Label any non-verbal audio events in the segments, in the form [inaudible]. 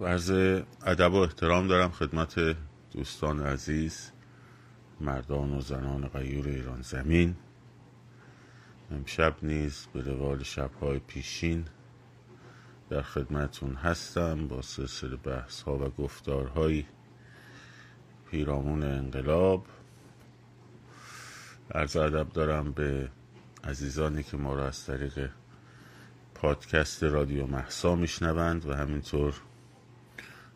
ورز ادب و احترام دارم خدمت دوستان عزیز مردان و زنان غیور ایران زمین. امشب نیز به روال شبهای پیشین در خدمتون هستم با سلسله بحث ها و گفتارهایی پیرامون انقلاب. عرض ادب دارم به عزیزانی که ما را از طریق پادکست رادیو محسا میشنوند و همینطور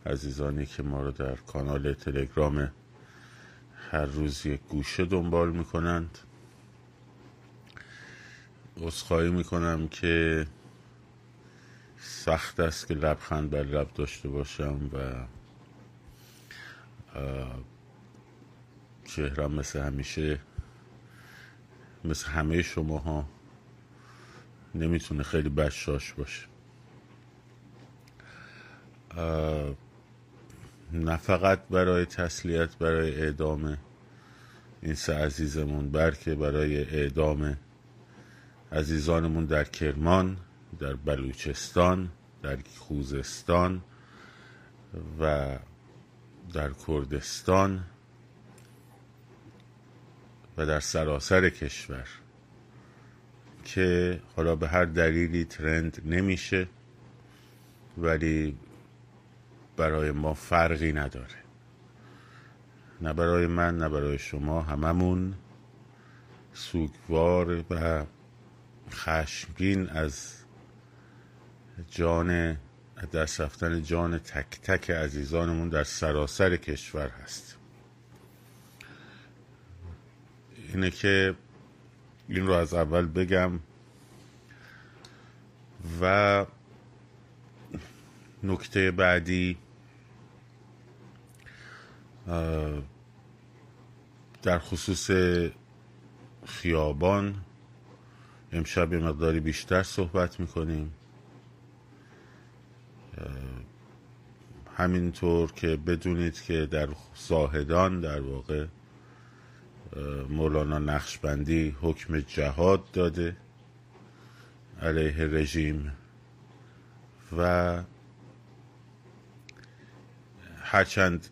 عزیزانی که ما رو در کانال تلگرام هر روز یک گوشه دنبال می‌کنند. اصخایی می‌کنم که سخت است که لبخند بر لب داشته باشم و چهرم مثل همیشه مثل همه شما ها نمی‌تونه خیلی بشاش باشه. نه فقط برای تسلیت برای اعدام این سه عزیزمون بلکه برای اعدام عزیزانمون در کرمان در بلوچستان در خوزستان و در کردستان و در سراسر کشور که حالا به هر دلیلی ترند نمیشه ولی برای ما فرقی نداره. نه برای من نه برای شما هممون سوگوار و خشمگین از جان دست رفتن جان تک تک عزیزانمون در سراسر کشور هست. اینه که این رو از اول بگم و نکته بعدی در خصوص خیابان امشب یه مقداری بیشتر صحبت می‌کنیم. همینطور که بدونید که در زاهدان در واقع مولانا نقشبندی حکم جهاد داده علیه رژیم و هرچند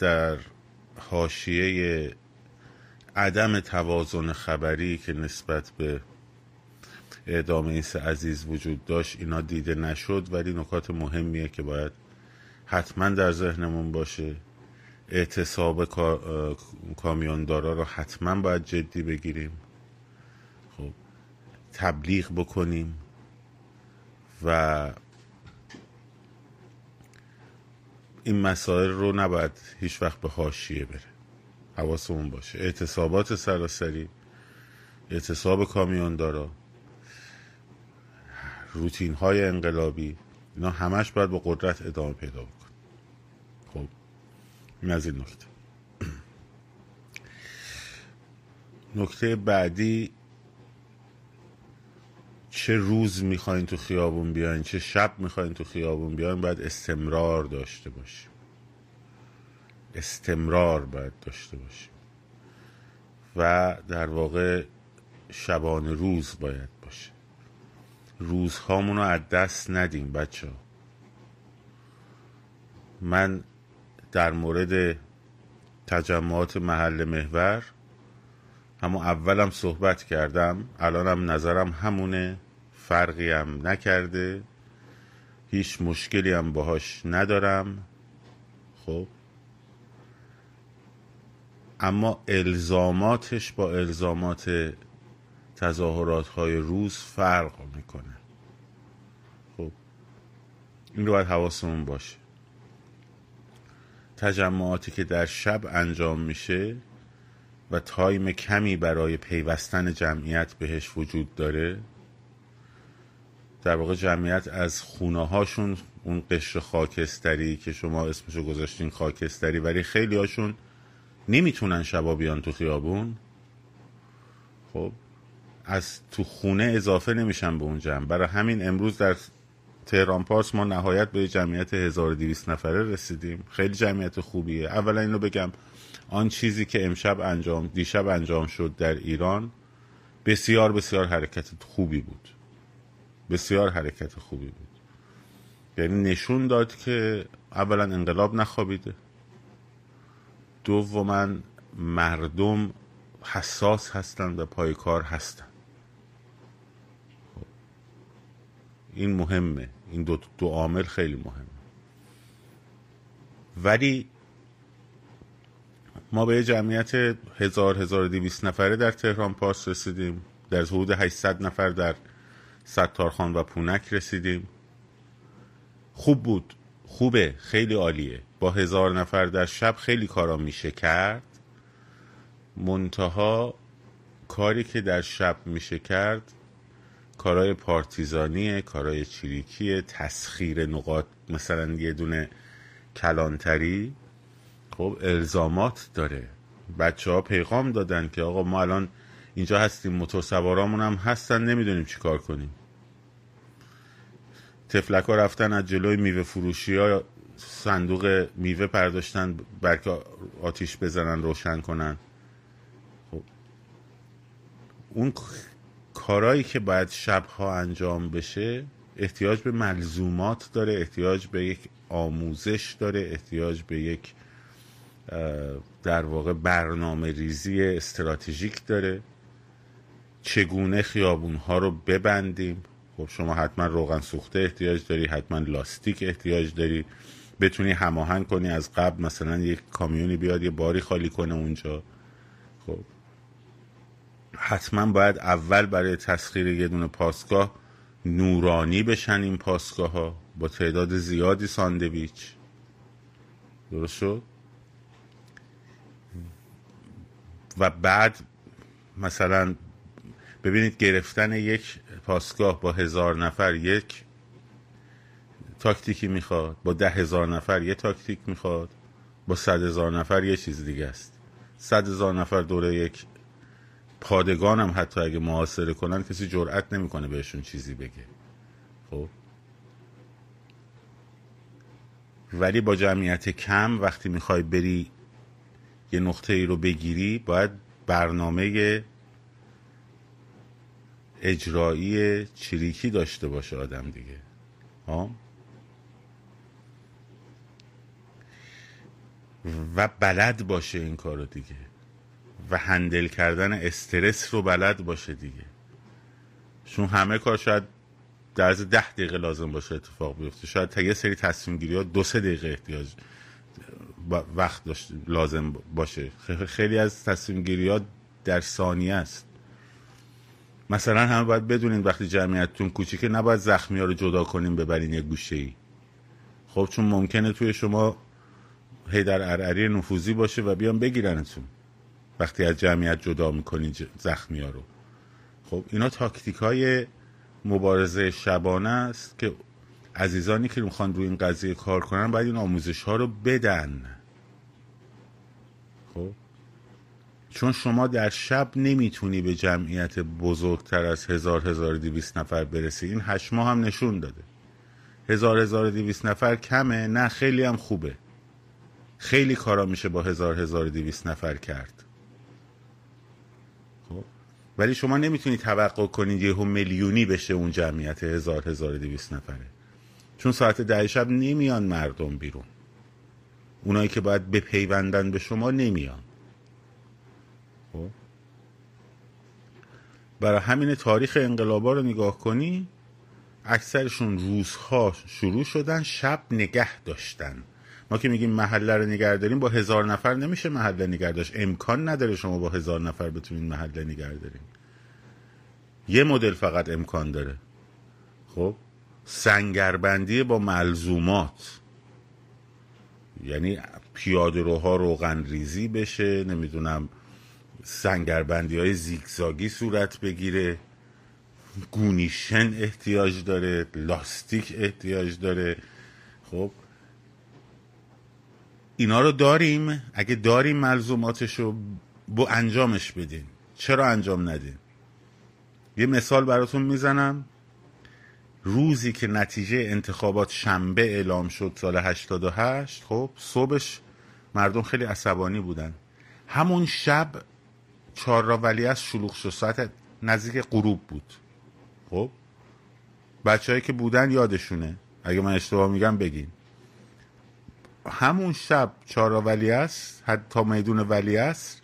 در حاشیه عدم توازن خبری که نسبت به اعدام این سه عزیز وجود داشت اینا دیده نشد ولی نکات مهمیه که باید حتما در ذهنمون باشه. اعتصاب کامیوندارا رو حتما باید جدی بگیریم. خب تبلیغ بکنیم و این مسائل رو نباید هیچ وقت به حاشیه بره. حواسمون باشه. اعتصابات سراسری اعتصاب کامیوندارا روتین های انقلابی اینا همش باید با قدرت ادامه پیدا بکن خب این از این نکته. [clears throat] نکته بعدی چه روز می‌خواین تو خیابون بیاین چه شب می‌خواین تو خیابون بیاین باید استمرار داشته باشیم. استمرار باید داشته باشیم. و در واقع شبانه روز باید باشه. روزهامون رو از دست ندیم بچه ها. من در مورد تجمعات محل محور همون اولم صحبت کردم الانم نظرم همونه. فرقی هم نکرده. هیچ مشکلی هم باهاش ندارم. خب. اما الزاماتش با الزامات تظاهرات های روز فرق می‌کنه. خب. این رو باید حواسمون باشه. تجمعاتی که در شب انجام میشه و تایم کمی برای پیوستن جمعیت بهش وجود داره در واقع جمعیت از خونه هاشون اون قشر خاکستری که شما اسمشو گذاشتین خاکستری ولی خیلی هاشون نمی‌تونن شبا بیان تو خیابون. خب از تو خونه اضافه نمیشن به اون جمع. برای همین امروز در تهران پارس ما نهایت به جمعیت 1200 نفره رسیدیم. خیلی جمعیت خوبیه. اولا اینو بگم آن چیزی که امشب انجام دیشب انجام شد در ایران بسیار بسیار حرکت خوبی بود. بسیار حرکت خوبی بود. یعنی نشون داد که اولا انقلاب نخوابیده. دوما مردم حساس هستند و پای کار هستند این مهمه. این دو, دو عامل خیلی مهمه. ولی ما به یه جمعیت هزار هزار دیویست نفره در تهران پاس رسیدیم. در حدود 800 نفر در ستارخان و پونک رسیدیم. خوب بود. خوبه. خیلی عالیه. با هزار نفر در شب خیلی کارا میشه کرد. منتها کاری که در شب میشه کرد کارهای پارتیزانیه کارهای چریکیه تسخیر نقاط مثلا یه دونه کلانتری. خب الزامات داره. بچه ها پیغام دادن که آقا ما الان اینجا هستیم موتور سوارامون هم هستن نمی‌دونیم چی کار کنیم. تفلک ها رفتن از جلوی میوه فروشی ها صندوق میوه پرداشتن برکه آتیش بزنن روشن کنن. خب. اون کارایی که باید شبها انجام بشه احتیاج به ملزومات داره احتیاج به یک آموزش داره احتیاج به یک در واقع برنامه ریزی استراتژیک داره. چگونه خیابون ها رو ببندیم؟ خب شما حتما روغن سوخته احتیاج داری حتما لاستیک احتیاج داری. بتونی هماهنگ کنی از قبل مثلا یک کامیونی بیاد یه باری خالی کنه اونجا. خب. حتما باید اول برای تسخیر یه دونه پاسگاه نورانی بشن این پاسگاه ها با تعداد زیادی ساندویچ. درست شد؟ و بعد مثلا ببینید گرفتن یک پاسگاه با هزار نفر یک تاکتیکی می‌خواد با ده هزار نفر یه تاکتیک می‌خواد با صد هزار نفر یه چیز دیگه است. صد هزار نفر دوره یک پادگان هم حتی اگه محاصره کنن کسی جرأت نمی‌کنه بهشون چیزی بگه. خب؟ ولی با جمعیت کم وقتی می‌خوای بری یه نقطه ای رو بگیری باید برنامه اجرایی چریکی داشته باشه آدم دیگه. ها؟ و بلد باشه این کارو دیگه. و هندل کردن استرس رو بلد باشه دیگه. چون همه کار شاید در از ده دقیقه لازم باشه اتفاق بیفته. شاید تا یه سری تصمیم گیری ها دو سه دقیقه احتیاج وقت داشت لازم باشه. خیلی از تصمیم گیری ها در ثانیه است. مثلا همه باید بدونین وقتی جمعیتتون کوچیکه نباید زخمی ها رو جدا کنیم ببرین یه گوشه ای خب چون ممکنه توی شما هی در ارعری نفوذی باشه و بیان بگیرنتون. وقتی از جمعیت جدا می‌کنین زخمی ها رو. خب اینا تاکتیک های مبارزه شبانه است که عزیزانی که می‌خوان روی این قضیه کار کنن باید این آموزش ها رو بدن. خب؟ چون شما در شب نمی‌تونی به جمعیت بزرگتر از هزار هزار دیویست نفر برسی. این هشت ماه هم نشون داده. هزار هزار دیویست نفر کمه. نه خیلی هم خوبه. خیلی کارا میشه با هزار هزار دیویست نفر کرد. خب؟ ولی شما نمی‌تونی توقع کنید یه میلیونی بشه اون جمعیت هزار هزار دیویست نفره. چون ساعت ده شب نمیان مردم بیرون. اونایی که باید بپیوندن به شما نمیان. برای همین تاریخ انقلابا رو نگاه کنی اکثرشون روزها شروع شدن شب نگه داشتن. ما که میگیم محله رو نگه داریم با هزار نفر نمیشه محله نگه داشت. امکان نداره شما با هزار نفر بتونین محله نگه داریم یه مدل فقط امکان داره. خب؟ سنگربندی با ملزومات یعنی پیاده روها روغن ریزی بشه نمی‌دونم سنگربندی های زیگزاگی صورت بگیره. گونیشن احتیاج داره لاستیک احتیاج داره. خب اینا رو داریم. اگه داریم ملزوماتش رو با انجامش بدین. چرا انجام ندین؟ یه مثال براتون می‌زنم. روزی که نتیجه انتخابات شنبه اعلام شد سال 88 خب صبحش مردم خیلی عصبانی بودن. همون شب چهار ولی از شلوغ شد ساعت نزدیک غروب بود. خب؟ بچههایی که بودن یادشونه. اگه من اشتباه میگم بگین. همون شب چهار ولی است حتی میدون ولی است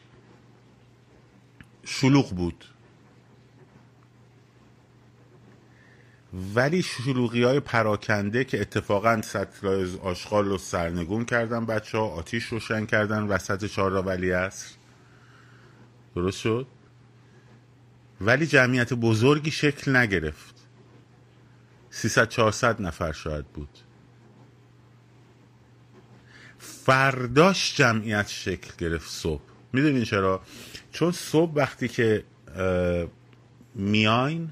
شلوغ بود. ولی شلوغی های پراکنده که اتفاقا سطرهای آشغال رو سرنگون کردن بچه ها آتیش روشن کردن وسط چهار ولی است. درست شد؟ ولی جمعیت بزرگی شکل نگرفت. 300 400 نفر شاید بود. فرداش جمعیت شکل گرفت صبح. می‌دونین چرا؟ چون صبح وقتی که میاین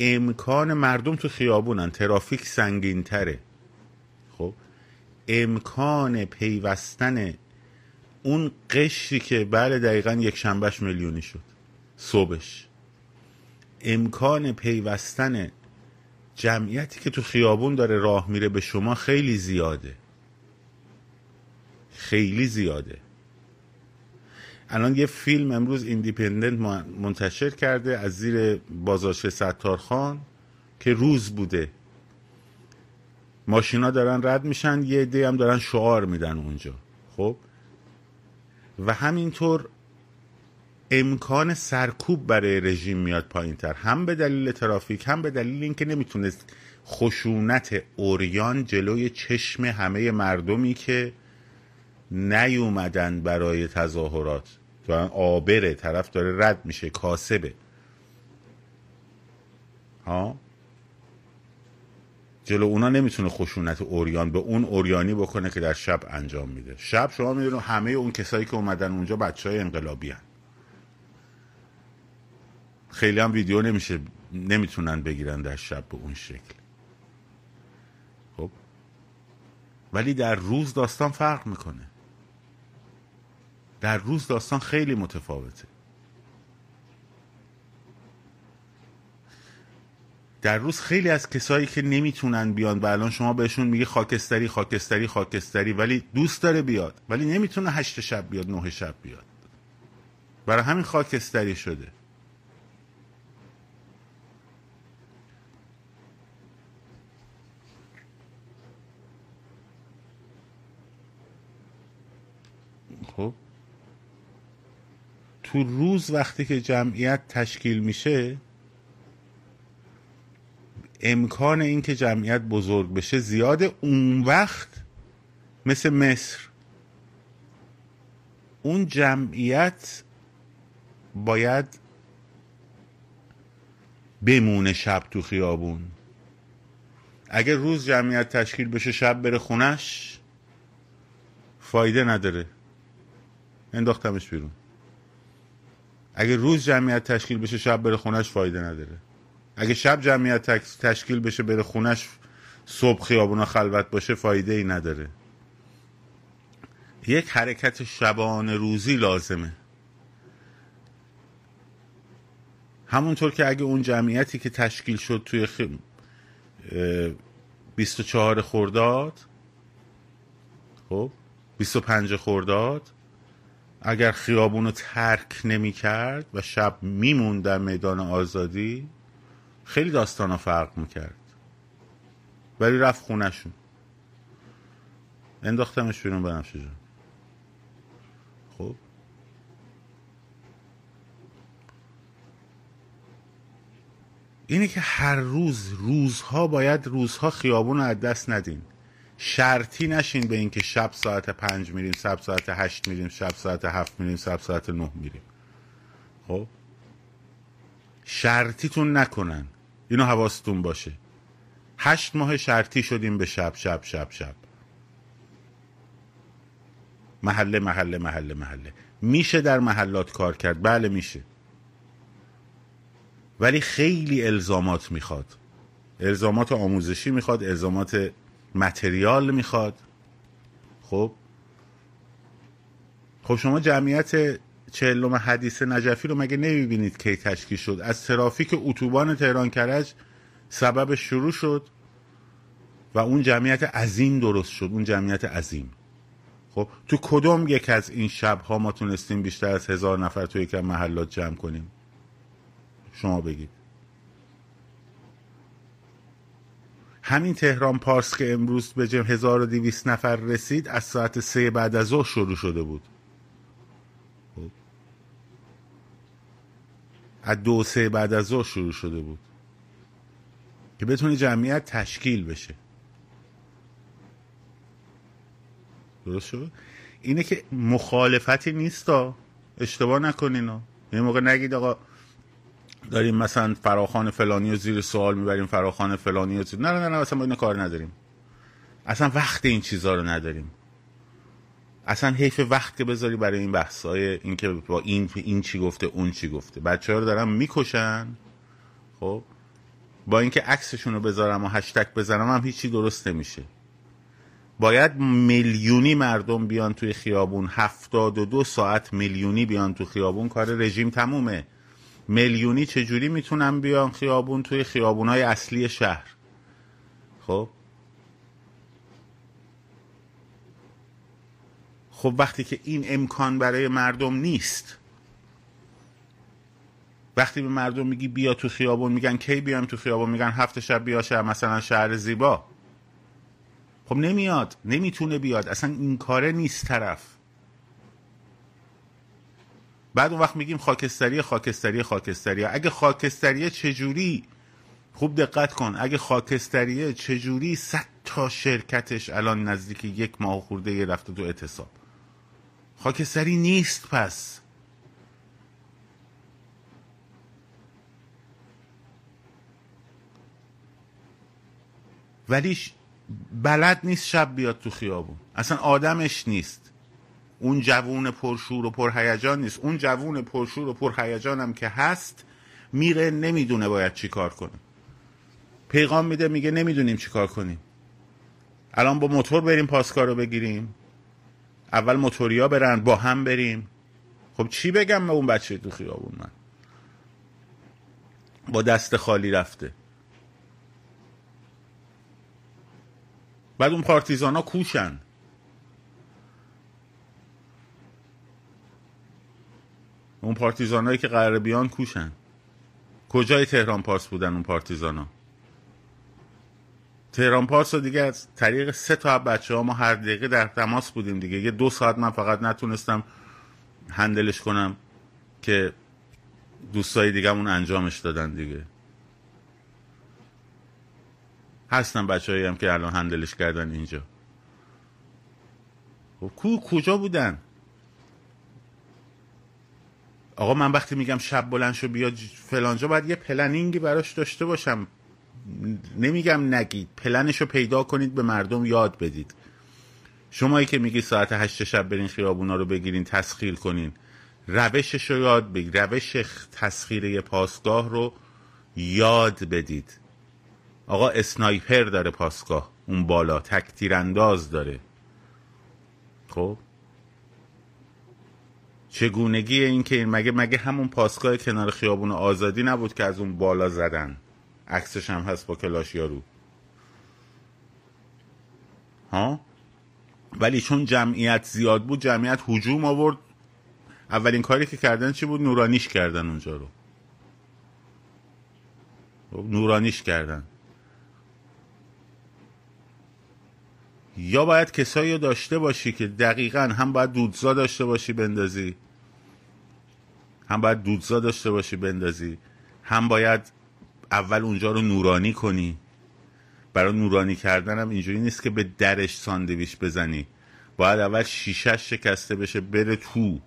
امکان مردم تو خیابونن. ترافیک سنگین تره خب؟ امکان پیوستن اون قشری که بعد دقیقا یک شنبهش میلیونی شد. صبحش. امکان پیوستن جمعیتی که تو خیابون داره راه میره به شما خیلی زیاده. خیلی زیاده. الان یه فیلم امروز ایندیپندنت منتشر کرده از زیر بازارچه ستارخان که روز بوده. ماشینا دارن رد میشن یه عده هم دارن شعار میدن اونجا. خب؟ و همینطور امکان سرکوب برای رژیم میاد پایین تر هم به دلیل ترافیک هم به دلیل اینکه نمی‌تونست خشونت اوریان جلوی چشم همه مردمی که نیومدن برای تظاهرات تو آبره طرف داره رد میشه کاسبه. ها؟ جلو اونا نمی‌تونه خشونت اوریان به اون اوریانی بکنه که در شب انجام میده. شب شما می‌دونید همه اون کسایی که اومدن اونجا بچه های انقلابی هن. خیلی هم ویدیو نمیشه نمی‌تونن بگیرن در شب به اون شکل. خب؟ ولی در روز داستان فرق می‌کنه. در روز داستان خیلی متفاوته. در روز خیلی از کسایی که نمی‌تونن بیان و الان شما بهشون میگه خاکستری خاکستری خاکستری ولی دوست داره بیاد. ولی نمی‌تونه هشت شب بیاد نه شب بیاد. برای همین خاکستری شده. خب. تو روز وقتی که جمعیت تشکیل میشه امکان اینکه جمعیت بزرگ بشه زیاده اون وقت مثل مصر. اون جمعیت باید بمونه شب تو خیابون. اگه روز جمعیت تشکیل بشه شب بره خونش فایده نداره. انداختمش بیرون. اگه روز جمعیت تشکیل بشه شب بره خونش فایده نداره. اگه شب جمعیت تشکیل بشه بره خونش صبح خیابونا خلوت باشه فایده ای نداره. یک حرکت شبانه روزی لازمه. همونطور که اگه اون جمعیتی که تشکیل شد توی خ... 24 خورداد خب 25 خورداد اگر خیابون رو ترک نمی کرد و شب میموند در میدان آزادی خیلی داستان ها فرق می‌کرد. ولی رفت خونشون انداختمش بیرون بنفشه جان خب. اینه که هر روز روزها باید روزها خیابون رو از دست ندین. شرطی نشین به اینکه شب ساعت پنج میریم شب ساعت هشت میریم شب ساعت هفت میریم شب ساعت نه میریم. خب. شرطیتون نکنن. اینو حواستون باشه. هشت ماه شرطی شدیم به شب شب شب شب. محله محله محله محله. میشه در محلات کار کرد؟ بله میشه. ولی خیلی الزامات می‌خواد. الزامات آموزشی می‌خواد الزامات متریال می‌خواد. خب؟ خب شما جمعیت چهلم حدیث نجفی رو مگه نمی‌بینید کی تشکیل شد؟ از ترافیک اتوبان تهران کرج سبب شروع شد و اون جمعیت عظیم درست شد اون جمعیت عظیم. خب تو کدوم یک از این شبها ما تونستیم بیشتر از هزار نفر تو یکم محلات جمع کنیم؟ شما بگید. همین تهران پارس که امروز به جمع 1200 نفر رسید از ساعت سه بعد از ظهر شروع شده بود. از دو سه بعد از ظهر شروع شده بود که بتونه جمعیت تشکیل بشه. درست شد؟ اینه که مخالفتی نیست اشتباه نکنین یه موقع نگید آقا داریم مثلا فراخان فلانی رو زیر سوال می‌بریم فراخان فلانی رو زیر... نه نه نه اصلا با این کار نداریم. اصلا وقت این چیزها رو نداریم. اصلا حیف وقت که بذاری برای این بحث های این که با این این چی گفته اون چی گفته. بچه ها رو دارم می‌کشن. خب؟ با اینکه عکسشون رو بذارم و هشتک بذارم هم هیچی درست نمیشه. باید میلیونی مردم بیان توی خیابون. هفتاد و دو ساعت میلیونی بیان تو خیابون. کار رژیم تمومه. میلیونی چجوری می‌تونن بیان خیابون توی خیابونای اصلی شهر؟ خب؟ خب وقتی که این امکان برای مردم نیست. وقتی به مردم میگی بیا تو خیابون میگن کی بیام تو خیابون؟ میگن هفت شب بیا شهر مثلا شهر زیبا. خب نمیاد نمی‌تونه بیاد. اصلا این کاره نیست طرف. بعد اون وقت میگیم خاکستری خاکستری خاکستری. اگه خاکستریه چجوری؟ خوب دقت کن. اگه خاکستریه چجوری؟ صد تا شرکتش الان نزدیک یک ماه خورده رفته تو اعتصاب. خاکستری نیست پس. ولی بلد نیست شب بیاد تو خیابون. اصلا آدمش نیست. اون جوون پرشور و پرهیجان نیست. اون جوون پرشور و پرهیجان هم که هست میره نمی‌دونه باید چی کار کنه. پیغام میده میگه نمی‌دونیم چی کار کنیم. الان با موتور بریم پاسکار رو بگیریم. اول موتوریا برن با هم بریم. خب چی بگم به اون بچه تو خیابون من؟ با دست خالی رفته. بعد اون پارتیزان ها کوشن. اون پارتیزان هایی که قرار بیان کوشن. کجای تهران پارس بودن اون پارتیزان ها؟ تهران پارس دیگه از طریق سه تا بچه ها ما هر دقیقه در تماس بودیم دیگه. یه دو ساعت من فقط نتونستم هندلش کنم که دوستای دیگه انجامش دادن دیگه. هستن بچه هم که الان هندلش کردن اینجا. خب کو کجا بودن؟ آقا من وقتی میگم شب بلند شو بیا فلانجا باید یه پلنینگی براش داشته باشم. نمیگم نگید پلنشو پیدا کنید به مردم یاد بدید. شمایی که میگی ساعت هشت شب برین خیابونا رو بگیرین تسخیر کنین. روشش رو یاد بگید روش تسخیر پاسگاه رو یاد بدید. آقا اسنایپر داره پاسگاه اون بالا تک تیرانداز داره. خب؟ چگونگی این که مگه مگه همون پاسگاه کنار خیابون آزادی نبود که از اون بالا زدن؟ عکسش هم هست با کلاش یارو. ها؟ ولی چون جمعیت زیاد بود جمعیت حجوم آورد. اولین کاری که کردن چی بود؟ نورانیش کردن اونجا رو. خب، نورانیش کردن. یا باید کسایی رو داشته باشی که دقیقا هم باید دودزا داشته باشی بندازی. هم باید دودزا داشته باشی بندازی. هم باید اول اونجا رو نورانی کنی. برای نورانی کردن هم اینجوری نیست که به درش ساندویش بزنی. باید اول شیشش شکسته بشه بره تو.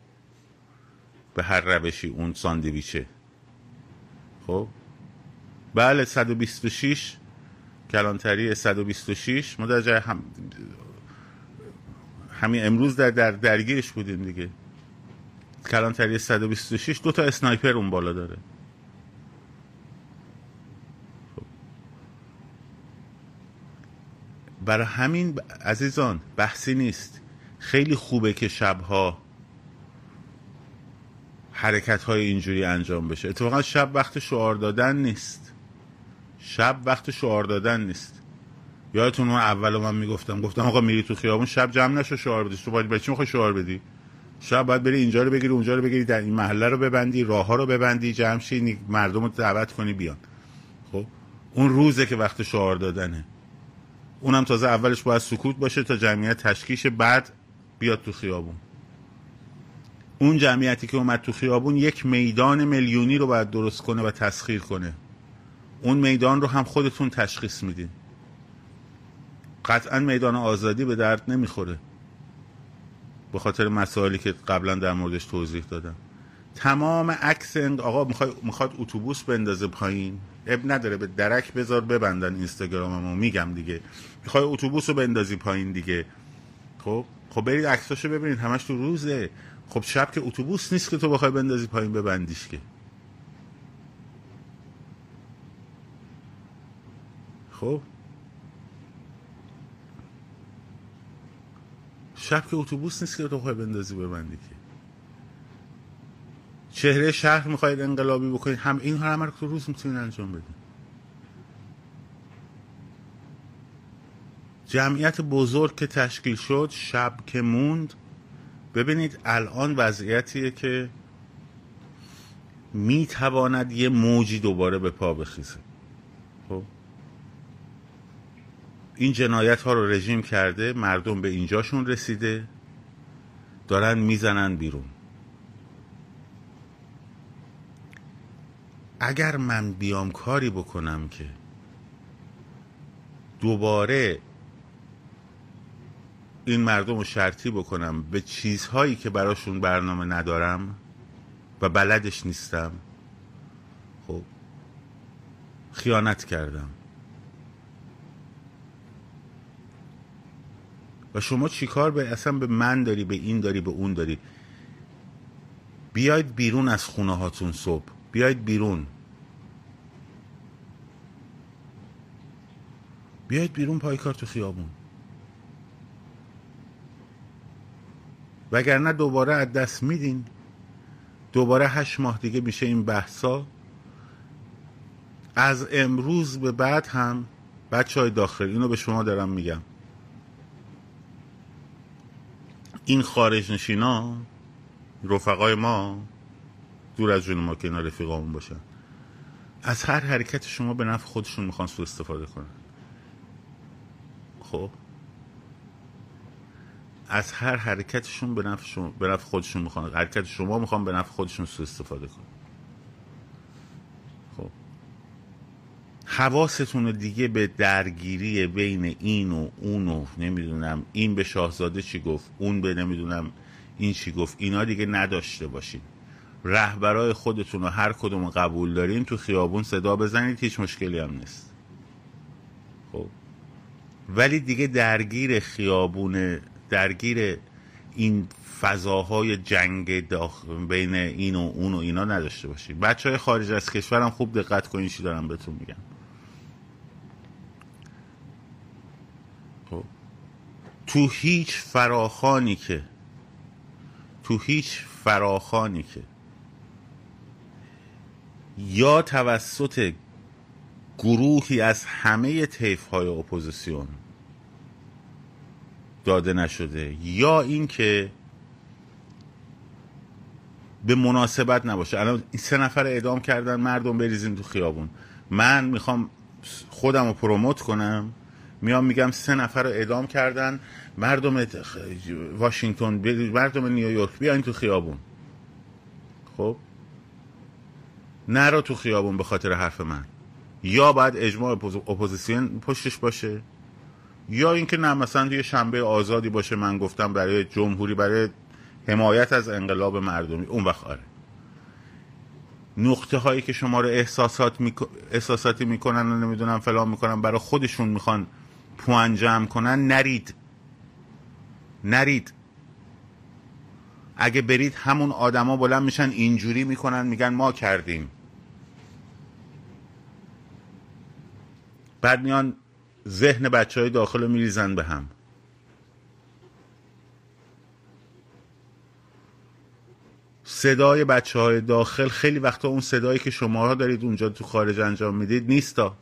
به هر روشی اون ساندویچه. خب؟ بله 126 کلانتری 126 ما در جای هم همین امروز در, در درگیرش بودیم دیگه. کلانتری 126 دو تا اسنایپر اون بالا داره. برای همین عزیزان بحثی نیست. خیلی خوبه که شبها حرکت های اینجوری انجام بشه. اتفاقا شب وقت شعار دادن نیست. شب وقت شعار دادن نیست. یادتون اون اول من می‌گفتم گفتم آقا میری تو خیابون شب جمع نشو شعار بدی. تو باید چی می‌خوای شعار بدی؟ شب باید بری اینجا رو بگیری اونجا رو بگیری در این محله رو ببندی راه ها رو ببندی جمع شی مردم رو دعوت کنی بیان. خب؟ اون روزه که وقت شعار دادنه. اونم تازه اولش باید سکوت باشه تا جمعیت تشکیش بعد بیاد تو خیابون. اون جمعیتی که اومد تو خیابون یک میدان میلیونی رو باید درست کنه و تسخیر کنه. اون میدان رو هم خودتون تشخیص میدین. قطعا میدان آزادی به درد نمی‌خوره. به خاطر مسائلی که قبلا در موردش توضیح دادم. تمام عکس آقا می‌خواد اتوبوس بندازه پایین؟ اب نداره به درک بذار ببندن اینستاگراممو. میگم دیگه. می‌خوای اتوبوس رو بندازی پایین دیگه. خب؟ خب برید عکساشو ببینید. همش تو روزه. خب شب که اتوبوس نیست که تو بخوای بندازی پایین ببندیش که. خب؟ شب که اتوبوس نیست که تو بخوای بندازی ببندی که. چهره شهر می‌خواید انقلابی بکنید هم این همه رو تو روز می‌تونید انجام بدید. جمعیت بزرگ که تشکیل شد شب که موند. ببینید الان وضعیتیه که می‌تواند یه موجی دوباره به پا بخیزه. خب؟ این جنایت ها رو رژیم کرده مردم به اینجاشون رسیده. دارن می‌زنن بیرون. اگر من بیام کاری بکنم که دوباره این مردم رو شرطی بکنم به چیزهایی که براشون برنامه ندارم و بلدش نیستم خب خیانت کردم. و شما چیکار به اصلا به من داری به این داری به اون داری؟ بیاید بیرون از خونه هاتون صبح. بیاید بیرون. بیاید بیرون پایکار تو خیابون. وگرنه دوباره از دست میدین. دوباره هشت ماه دیگه میشه این بحثا. از امروز به بعد هم بچه های داخل اینو به شما دارم میگم. این خارج نشینا رفقای ما دور از جون ما که اینا رفیقامون باشن. از هر حرکت شما به نفع خودشون می‌خوان سو استفاده کنن. خب؟ از هر حرکتشون به نفع, شما، به نفع خودشون می‌خوان. حرکت شما می‌خوان به نفع خودشون سو استفاده کنن. خب؟ حواستون دیگه به درگیری بین این و اون و نمی‌دونم این به شاهزاده چی گفت اون به نمی‌دونم این چی گفت اینا دیگه نداشته باشین. رهبرای خودتون رو هر کدوم قبول دارین تو خیابون صدا بزنید هیچ مشکلی هم نیست. خب. ولی دیگه درگیر خیابون درگیر این فضاهای جنگ داخل بین این و اون و اینا نداشته باشید بچه های خارج از کشورم خوب دقت کنین چی دارم بهتون میگم. خب. تو هیچ فراخانی که تو هیچ فراخانی که یا توسط گروهی از همه طیف های اپوزیسیون داده نشده یا اینکه به مناسبت نباشه. الان این سه نفر اعدام کردن مردم بریزین تو خیابون. من می‌خوام خودم رو promote کنم میام میگم سه نفر رو اعدام کردن مردم واشنگتن مردم نیویورک بیاین تو خیابون. خب؟ نرو تو خیابون به خاطر حرف من. یا باید اجماع اپوزیسیون پشتش باشه. یا اینکه نه مثلا یه شنبه آزادی باشه من گفتم برای جمهوری برای حمایت از انقلاب مردمی. اون وقت آره. نقطه هایی که شما رو احساسات میکن... احساساتی می‌کنن و نمی‌دونم فلان می‌کنن برای خودشون می‌خوان پوان جمع کنن نرید. نرید. اگه برید همون آدما بلند میشن اینجوری می‌کنن میگن ما کردیم. بعد میان ذهن بچه های داخل رو میریزن به هم. صدای بچه های داخل خیلی وقتا اون صدایی که شما ها دارید اونجا تو خارج انجام می‌دید نیستا.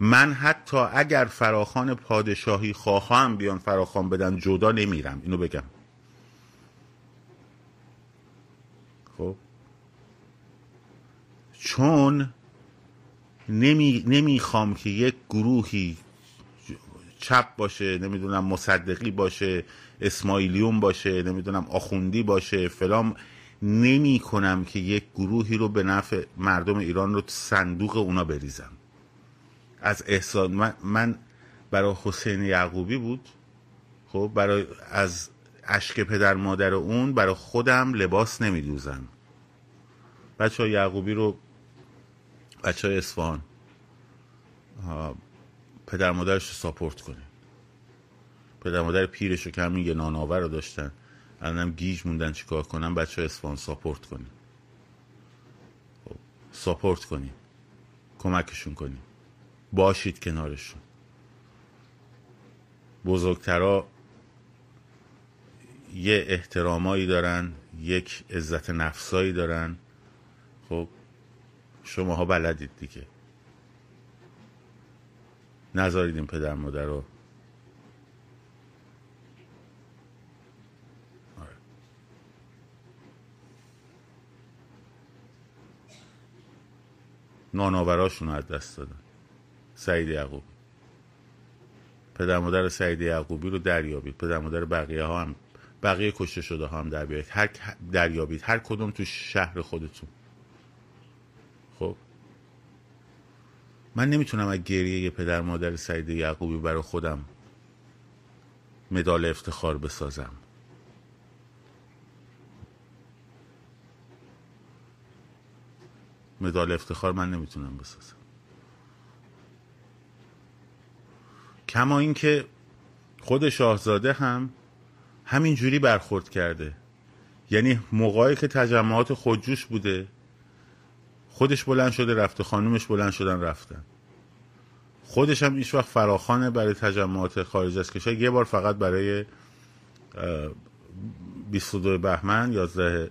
من حتی اگر فراخان پادشاهی خواهم بیان فراخان بدن جدا نمیرم اینو بگم. چون نمی نمی‌خوام که یک گروهی چپ باشه نمی‌دونم مصدقی باشه اسماعیلیون باشه نمی‌دونم آخوندی باشه فلان. نمی کنم که یک گروهی رو به نفع مردم ایران رو صندوق اونا بریزم. از احسان من, من برای حسین یعقوبی بود خب برای از اشک پدر مادر اون برای خودم لباس نمیدوزم. بچه های یعقوبی رو بچه های اصفهان پدر مادرش رو ساپورت کنیم. پدر مادر پیرش رو که همین یه ناناور رو داشتن. الانم گیج موندن چیکار کنم بچه های اصفهان ساپورت کنیم. خب، ساپورت کنیم. کمکشون کنیم. باشید کنارشون. بزرگترا یه احترامایی دارن یک عزت نفسایی دارن. خب شماها بلدید دیگه. نذارید این پدر مادر رو. آره. ناناوراشون رو از دست دادن. سعید یعقوبی. پدر مادر سعید یعقوبی رو دریابید. پدر مادر بقیه ها هم بقیه کشته شده ها هم در بیارید. هر دریابید. هر کدوم تو شهر خودتون خب من نمی‌تونم از گریه یه پدر مادر سعید یعقوبی برای خودم مدال افتخار بسازم. مدال افتخار من نمی‌تونم بسازم. کما اینکه خود شاهزاده هم همین جوری برخورد کرده. یعنی موقعی که تجمعات خودجوش بوده خودش بلند شده رفته خانومش بلند شدن رفتن خودش هم ایش وقت فراخانه برای تجمعات خارج از کشور یه بار فقط برای 22 بهمن 11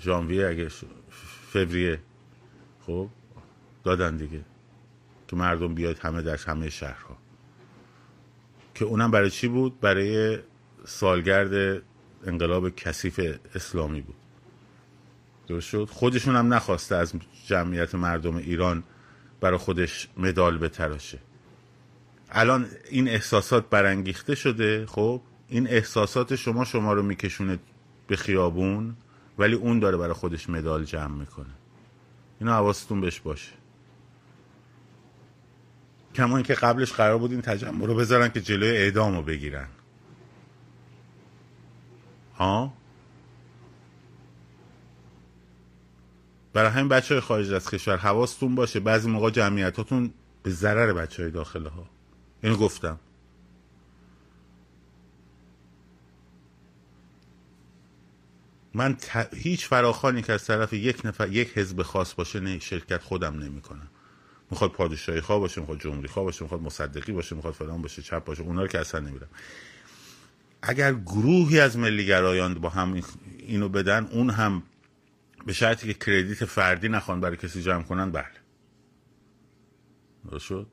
ژانویه اگه فوریه خب دادن دیگه که مردم بیاید همه در همه شهرها. که اونم برای چی بود؟ برای سالگرد انقلاب کثیف اسلامی بود. درست شد. خودشون هم نخواسته از جمعیت مردم ایران برای خودش مدال بتراشه. الان این احساسات برانگیخته شده. خب این احساسات شما شما رو میکشونه به خیابون ولی اون داره برای خودش مدال جمع می‌کنه. اینو حواستون بهش باشه. کما اینکه قبلش قرار بود این تجمع رو بذارن که جلوی اعدام رو بگیرن. ها برای همین بچه های خارج از کشور حواستون باشه. بعضی موقع جمعیتاتون به ضرر بچه های داخله ها اینو گفتم. من هیچ فراخانی که از طرف یک نفر یک حزب خاص باشه نه شرکت خودم نمی‌کنم. می‌خواد پادشاهی خواه باشه می‌خواد جمهوری خواه باشه می‌خواد مصدقی باشه می‌خواد فلان باشه چپ باشه اونا رو که اصلا نمیرم اگر گروهی از ملیگرایان با هم اینو بدن اون هم به شرطی که کردیت فردی نخوان برای کسی جمع کنن بله. درست شد؟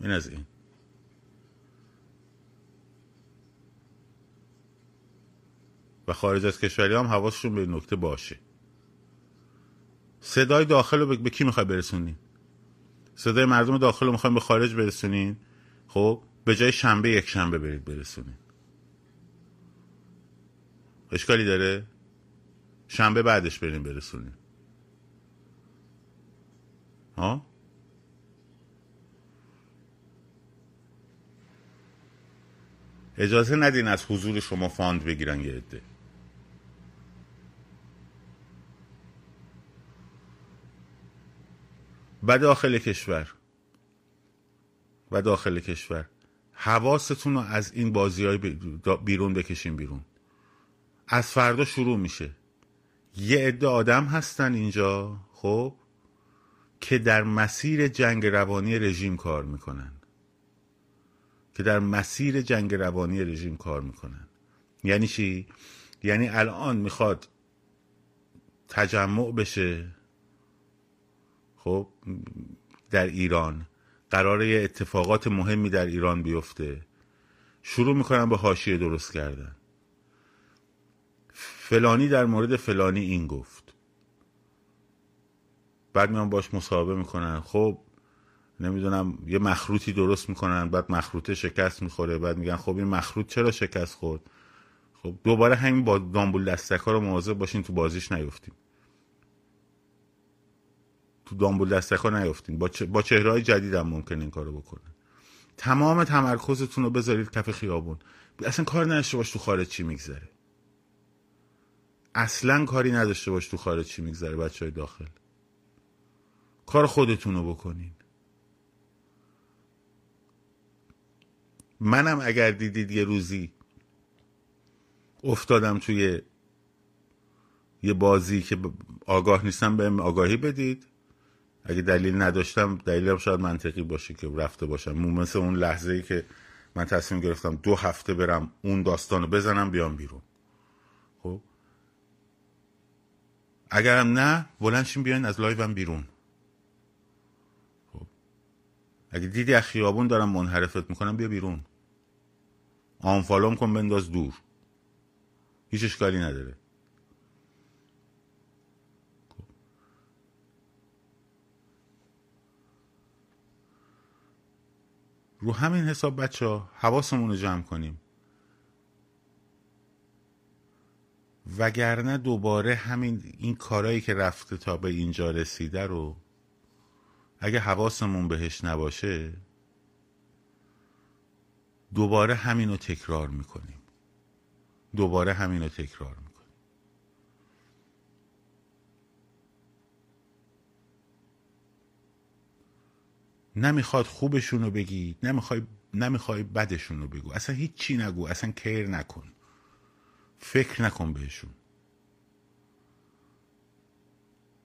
این از این. و خارج از کشوری هم حواسشون به نکته باشه. صدای داخل رو به کی می‌خوای برسونین صدای مردم داخل رو می‌خوایم به خارج برسونین؟ خب؟ به جای شنبه یک شنبه برید برسونین اشکالی داره؟ شنبه بعدش بریم برسونین ها؟ اجازه ندین از حضور شما فاند بگیرن یه عده. و داخل کشور. و داخل کشور. حواستون رو از این بازی های بیرون بکشین بیرون. از فردا شروع میشه. یه عده آدم هستن اینجا خب که در مسیر جنگ روانی رژیم کار می‌کنن. که در مسیر جنگ روانی رژیم کار می‌کنن. یعنی چی؟ یعنی الان می‌خواد تجمع بشه خب در ایران. قراره اتفاقات مهمی در ایران بیفته. شروع می‌کنن به حاشیه درست کردن. فلانی در مورد فلانی این گفت. بعد میان باش مصاحبه می‌کنن. خب نمی‌دونم یه مخروطی درست می‌کنن بعد مخروطه شکست می‌خوره بعد میگن خب این مخروط چرا شکست خورد؟ خب دوباره همین با دامبول دستک ها رو مواظب باشین تو بازیش نیفتیم. تو دامبول دستک ها نیفتیم با. با چهره های جدید هم ممکن این کارو بکنن تمام تمرکزتون رو بذارید کف خیابون. اصلا کار نداشته باش تو خارج چی میگذره. اصلا کاری نداشته باش تو خارج چی میگذره بچه های داخل. کار خودتون رو بکنین. منم اگر دیدید یه روزی افتادم توی یه بازی که آگاه نیستم بهم آگاهی بدید. اگه دلیل نداشتم دلیلم شاید منطقی باشه که رفته باشم. مثل اون لحظه ای که من تصمیم گرفتم دو هفته برم اون داستان رو بزنم بیام بیرون. خب؟ اگرم نه بلنشین بیاین از لایوم بیرون. خب؟ اگه دیدی از خیابون دارم منحرفت می‌کنم بیا بیرون. آنفالوم کن بنداز دور. هیچ اشکالی نداره. رو همین حساب بچه ها حواسمون رو جمع کنیم. وگرنه دوباره همین این کارایی که رفته تا به اینجا رسیده رو اگه حواسمون بهش نباشه دوباره همین رو تکرار می‌کنیم. دوباره همین رو تکرار می‌کنیم. نمی‌خواد خوبشون رو بگی نمی‌خوای نمی‌خوای بدشون رو بگو. اصلا هیچ چی نگو اصلا کیر نکن. فکر نکن بهشون.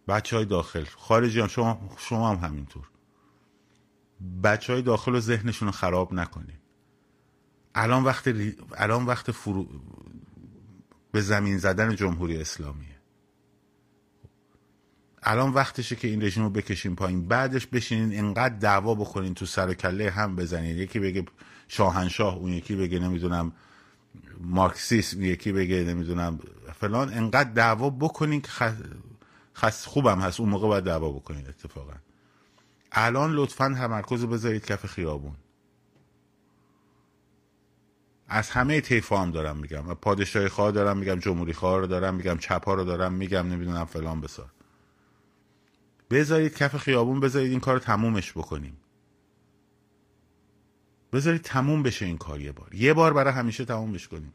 بچه های داخل خارجی هم شما, شما هم همینطور. بچه های داخل رو ذهنشون رو خراب نکنین. الان وقت الان وقت فرو... به زمین زدن جمهوری اسلامیه. الان وقتشه که این رژیم رو بکشیم پایین. بعدش بشینین انقدر دعوا بکنین تو سر کله هم بزنین. یکی بگه شاهنشاه اون یکی بگه نمی‌دونم مارکسیسم یکی بگه نمی‌دونم فلان. انقدر دعوا بکنین که خس خوبم هست. اون موقع باید دعوا بکنین اتفاقا. الان لطفا تمرکز رو بذارید کف خیابون. از همه طیفا هم دارم میگم. پادشاهی خواه دارم میگم جمهوری خواه رو دارم میگم چپ ها رو دارم میگم نمی‌دونم فلان بسار. بذارید کف خیابون بذارید این کار تمومش بکنیم. بذارید تموم بشه این کار یه بار. یه بار برای همیشه تمومش کنیم.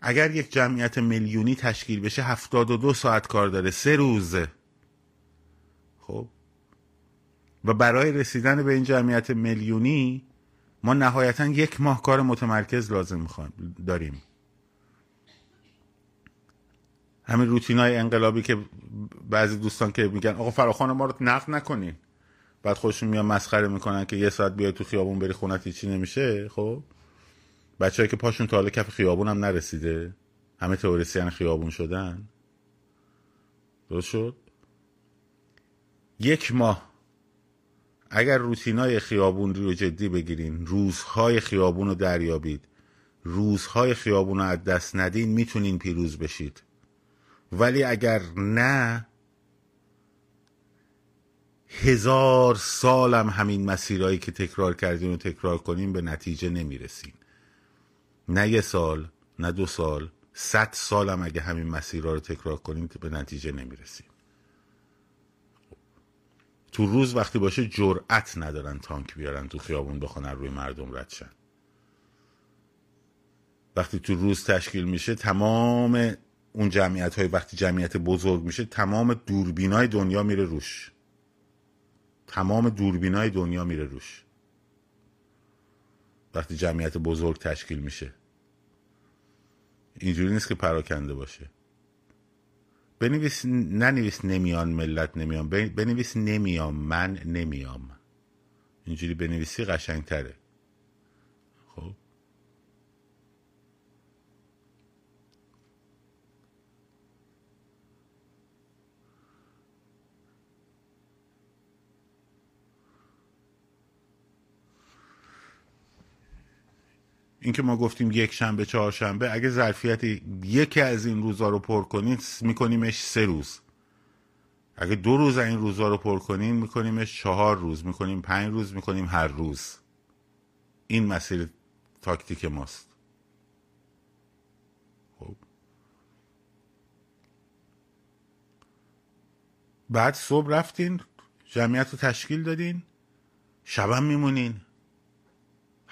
اگر یک جمعیت میلیونی تشکیل بشه هفتاد و دو ساعت کار داره سه روزه. خب؟ و برای رسیدن به این جمعیت میلیونی ما نهایتا یک ماه کار متمرکز لازم می‌خوایم داریم. همین روتینای انقلابی که بعضی دوستان که میگن آقا فراخان ما رو نقد نکنین. بعد خودشون میان مسخره می‌کنن که یه ساعت بیای تو خیابون بری خونت چی نمیشه خب؟ بچه‌ای که پاشون تا حالا کف خیابون هم نرسیده. همه تئوریسین خیابون شدن. درست شد؟ یک ماه اگر روتینای خیابون رو جدی بگیرین روزهای خیابون رو دریابید روزهای خیابون رو از دست ندین می‌تونین پیروز بشید. ولی اگر نه هزار سالم همین مسیرهایی که تکرار کردین و تکرار کنیم به نتیجه نمی‌رسین نه یه سال نه دو سال صد سالم اگه همین مسیرها رو تکرار کنیم به نتیجه نمی‌رسیم. تو روز وقتی باشه جرأت ندارن تانک بیارن تو خیابون بخونن روی مردم ردشن وقتی تو روز تشکیل میشه تمام اون جمعیت های وقتی جمعیت بزرگ میشه تمام دوربینای دنیا میره روش. تمام دوربینای دنیا میره روش. وقتی جمعیت بزرگ تشکیل میشه. اینجوری نیست که پراکنده باشه. بنویس ننویس نمیان ملت نمیان بنویس نمیام من نمیام. اینجوری بنویسی قشنگتره خب این که ما گفتیم یک شنبه چهارشنبه اگه ظرفیت یکی از این روزا رو پر کنید میکنیمش سه روز. اگه دو روز این روزا رو پر کنیم میکنیمش چهار روز. می‌کنیم پنج روز می‌کنیم هر روز. این مسیر تاکتیک ماست. خب. بعد صبح رفتین جمعیت رو تشکیل دادین شبم میمونین.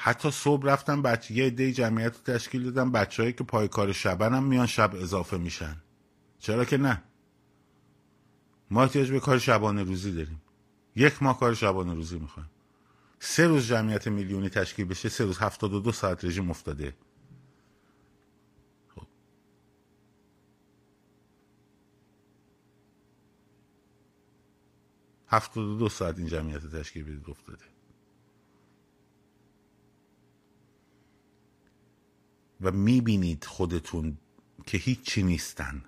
حتی صبح رفتم بچه یه دی جمعیت رو تشکیل دادم. بچههایی که پای کار شبن هم میان شب اضافه میشن. چرا که نه؟ ما احتیاج به کار شبانه روزی داریم. یک ماه کار شبانه روزی می‌خوایم سه روز جمعیت میلیونی تشکیل بشه سه روز هفتاد و دو ساعت رژیم افتاده. خب. هفتاد و دو ساعت این جمعیت تشکیل بدید افتاده. و می‌بینید خودتون که هیچی نیستن.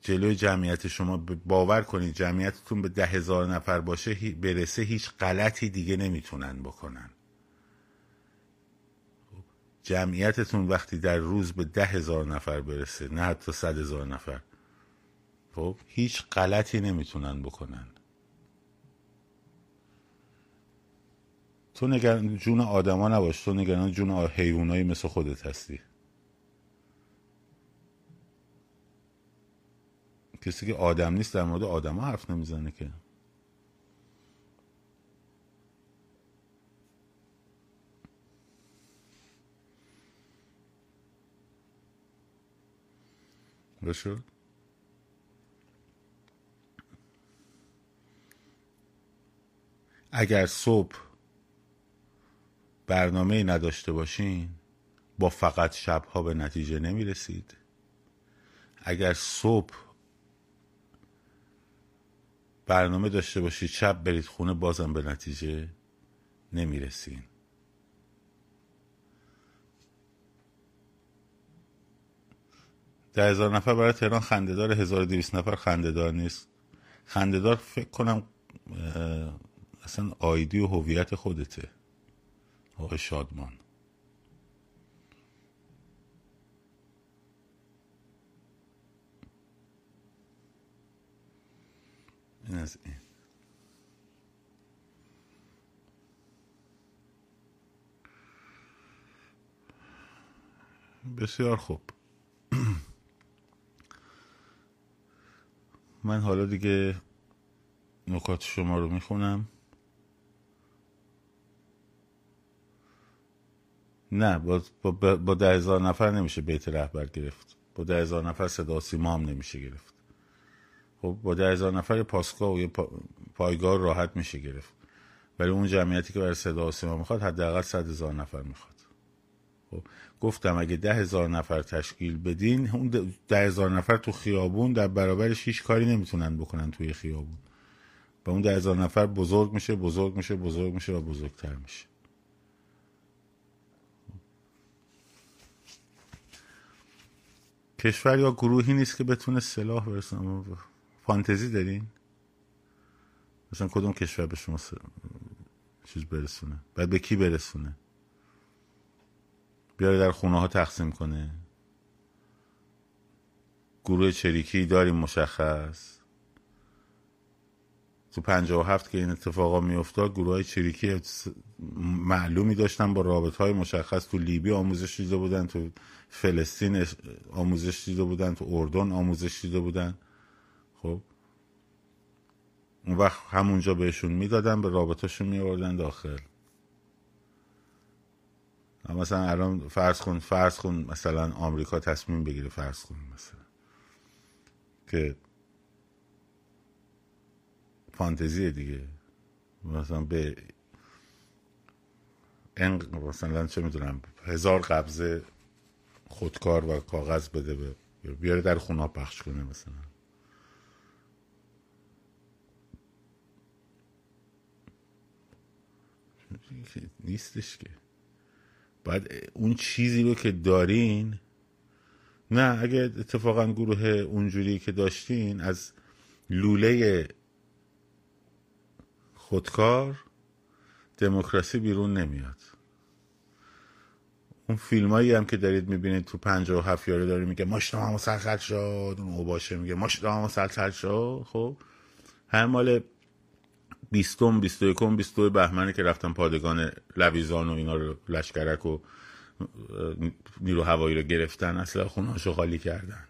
جلوی جمعیت شما باور کنید جمعیتتون به ده هزار نفر باشه برسه هیچ غلطی دیگه نمی‌تونن بکنن. جمعیتتون وقتی در روز به ده هزار نفر برسه نه حتی صد هزار نفر خب هیچ غلطی نمی‌تونن بکنن. تو نگران جون آدما نباش. تو نگران جون حیوانایی مثل خودت هستی. کسی که آدم نیست در مورد آدما حرف نمی‌زنه که. بشد اگر صبح برنامه نداشته باشین با فقط شبها به نتیجه نمی رسید اگر صبح برنامه داشته باشید شب برید خونه بازم به نتیجه نمی رسین ده هزار نفر برای تهران خندهدار هزار دیویس نفر خندهدار نیست. خندهدار فکر کنم اصلا آیدی و هویت خودته. آقای شادمان. این از این. بسیار خوب. [clears throat] من حالا دیگه نکات شما رو می‌خونم. نه با, با, با ده هزار نفر نمیشه بیت رهبر گرفت. با ده هزار نفر صدا سیما هم نمیشه گرفت. خب با ده هزار نفر پاسگاه و یه پایگاه راحت میشه گرفت. ولی اون جمعیتی که برای صدا سیما می‌خواد حداقل صد هزار نفر می‌خواد. خب گفتم اگه ده هزار نفر تشکیل بدین اون ده هزار نفر تو خیابون در برابرش هیچ کاری نمی‌تونن بکنن توی خیابون. و اون ده هزار نفر بزرگ میشه بزرگ میشه بزرگ میشه و بزرگتر میشه. کشور یا گروهی نیست که بتونه سلاح برسونه؟ فانتزی دارین مثلا کدوم کشور به شما چیز برسونه؟ بعد به کی برسونه؟ بیاره در خونه ها تقسیم کنه. گروه چریکی داریم مشخص؟ تو پنجاه و هفت که این اتفاقا میافتاد گروه های چریکی معلومی داشتن با رابط های مشخص تو لیبی آموزش دیده بودن تو فلسطین آموزش دیده بودن تو اردن آموزش دیده بودن. خب اون وقت همونجا بهشون می‌دادن به رابطهشون میوردن داخل. مثلا الان فرض کن فرض کن مثلا آمریکا تصمیم بگیره فرض کن مثلا که فانتزیه دیگه. مثلا به مثلا چه می‌دونم هزار قبضه خودکار و کاغذ بده به بیاره در خونه پخش کنه مثلا. نیستش که. باید اون چیزی رو که دارین نه اگه اتفاقا گروه اونجوری که داشتین از لوله خودکار دموکراسی بیرون نمیاد. اون فیلم هایی هم که دارید می‌بینید تو پنجاه و هفت یاره داره میگه ماشنا همه سرخط شد. اون باشه میگه ماشنا همه سرخط شد. خب هر مال بیستم بیست و یکم بیست و بهمنه که رفتن پادگان لویزان و اینا رو لشکرک و نیرو هوایی رو گرفتن اصلا خونهاشو خالی کردن.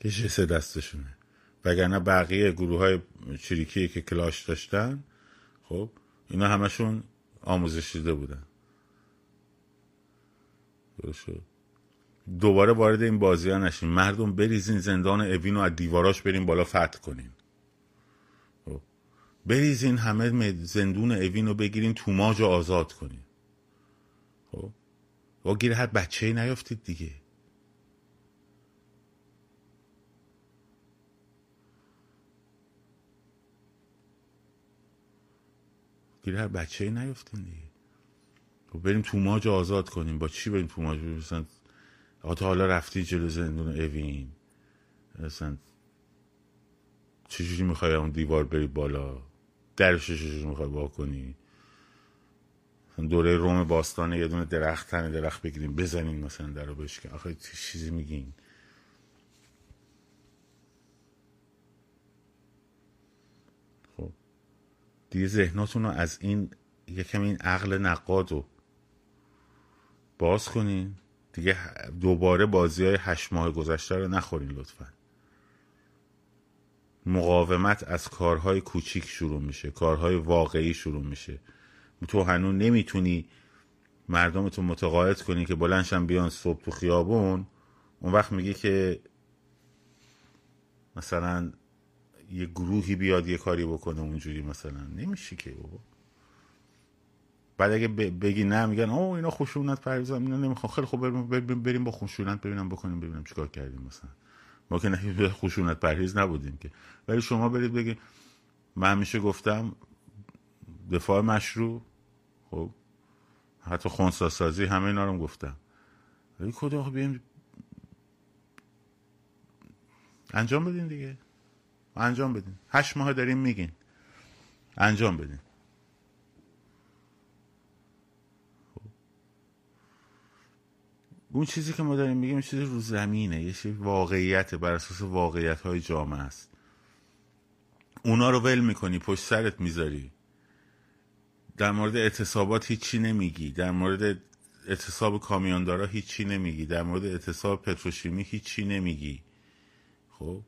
که سه دستشونه. وگرنه بقیه گروه های چریکی که کلاش داشتن خب اینا همشون آموزش دیده بودن. دوباره وارد این بازی ها نشین مردم بریزین زندان اوین رو از دیواراش بریم بالا فتح کنین. خب. بریزین همه زندون اوین رو بگیرین توماج رو آزاد کنین. خب. و گیر هر بچه ای نیافتید دیگه. گیر هر بچه ای نیافتین دیگه. خب بریم توماج آزاد کنیم. با چی بریم توماج مثلا آقا حالا رفتی جلو زندون اوین. مثلا چجوری می‌خوای اون دیوار بری بالا؟ درش چجوری می‌خوای با کنی؟ دوره روم باستانه یه دونه درخت تنه درخت بگیریم بزنیم مثلا در رو بشکن. آخه چیزی میگین خب دیگه ذهناتون رو از این یکم این عقل نقاد رو باز کنین. دیگه دوباره بازی های هشت ماه گذشته رو نخورین لطفا. مقاومت از کارهای کوچیک شروع میشه کارهای واقعی شروع میشه. تو هنوز نمی‌تونی مردمتون متقاعد کنی که بلنشن بیان صبح تو خیابون. اون وقت میگه که مثلا یه گروهی بیاد یه کاری بکنه اونجوری مثلا. نمیشه که بابا. بعد اگه بگی نه میگن او اینا خشونت پریزا اینا نمی‌خوان. خیلی خوب بریم, بریم با خشونت ببینم بکنیم ببینم چیکار کردیم مثلا. ما که نه خشونت پرهیز نبودیم که. ولی شما برید بگید من همیشه گفتم دفاع مشروع خب. حتی خونسا سازی همه اینا رو گفتم. ولی کدا بیایم انجام بدین دیگه. انجام بدین. هشت ماه داریم میگین. انجام بدین. اون چیزی که ما داریم میگیم چیزی رو زمینه یه چیزی واقعیت بر اساس واقعیت های جامعه است. اونا رو ول می‌کنی پشت سرت می‌ذاری. در مورد اعتصابات هیچی نمیگی. در مورد اعتصاب کامیاندارا هیچی نمیگی. در مورد اعتصاب پتروشیمی هیچی نمیگی. خب؟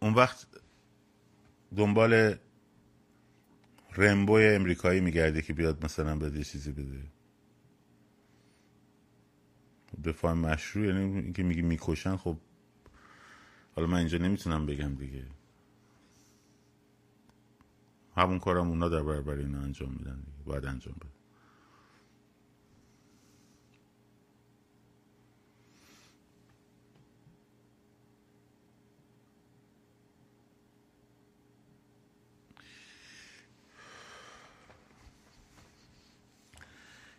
اون وقت دنبال رمبوی امریکایی میگرده که بیاد مثلا بده چیزی بده. دفاع مشروع یعنی اینکه میگی می‌کشن خب حالا من اینجا نمی‌تونم بگم دیگه. همون کارم اونا در برابر اینا انجام میدن دیگه باید انجام بده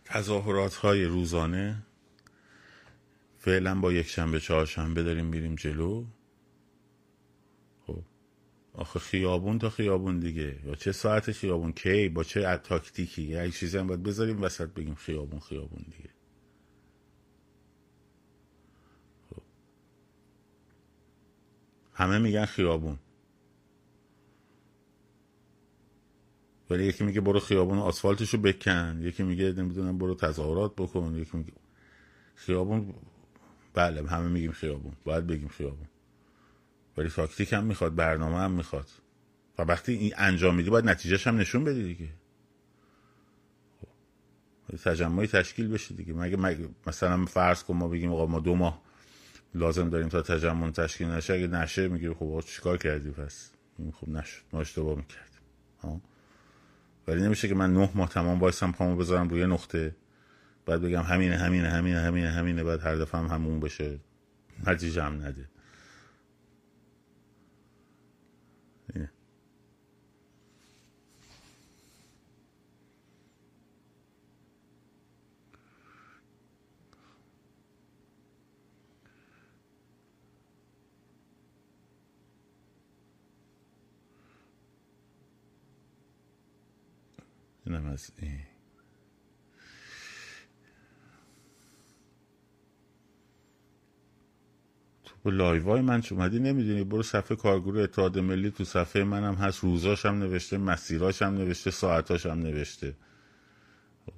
تظاهرات های روزانه. فعلا با یک شنبه چهارشنبه داریم میریم جلو. خب. آخه خیابون تا خیابون دیگه. یا چه ساعت خیابون؟ کی؟ با چه تاکتیکی؟ یا چیزی هم باید بذاریم وسط بگیم خیابون خیابون دیگه. خب. همه میگن خیابون. ولی یکی میگه برو خیابون آسفالتشو بکن. یکی میگه نمی‌دونم برو تظاهرات بکن. یکی میگه خیابون بله همه میگیم خیابون. باید بگیم خیابون. ولی تاکتیک هم می‌خواد برنامه هم می‌خواد. و وقتی این انجام میدی باید نتیجهش هم نشون بدی دیگه. خب. تجمعی تشکیل بشه دیگه. مگه, مگه مثلا فرض کن ما بگیم آقا ما دو ماه لازم داریم تا تجمع تشکیل نشه. اگه نشه میگه خب چیکار کردی؟ پس؟ خب نشد. ما اشتباه می‌کردیم. ولی نمیشه که من نه ماه تمام وایسم پامو بذارم روی نقطه. بعد بگم همینه همینه همینه همینه همینه بعد هر دفعه هم همون بشه. نتیجه هم نده. اینه. اینم از این. تو لایوای من اومدی نمی‌دونی؟ برو صفحه کارگروه اتحاد ملی تو صفحه منم هست. روزاش هم نوشته مسیراش هم نوشته ساعتاش هم نوشته. خب.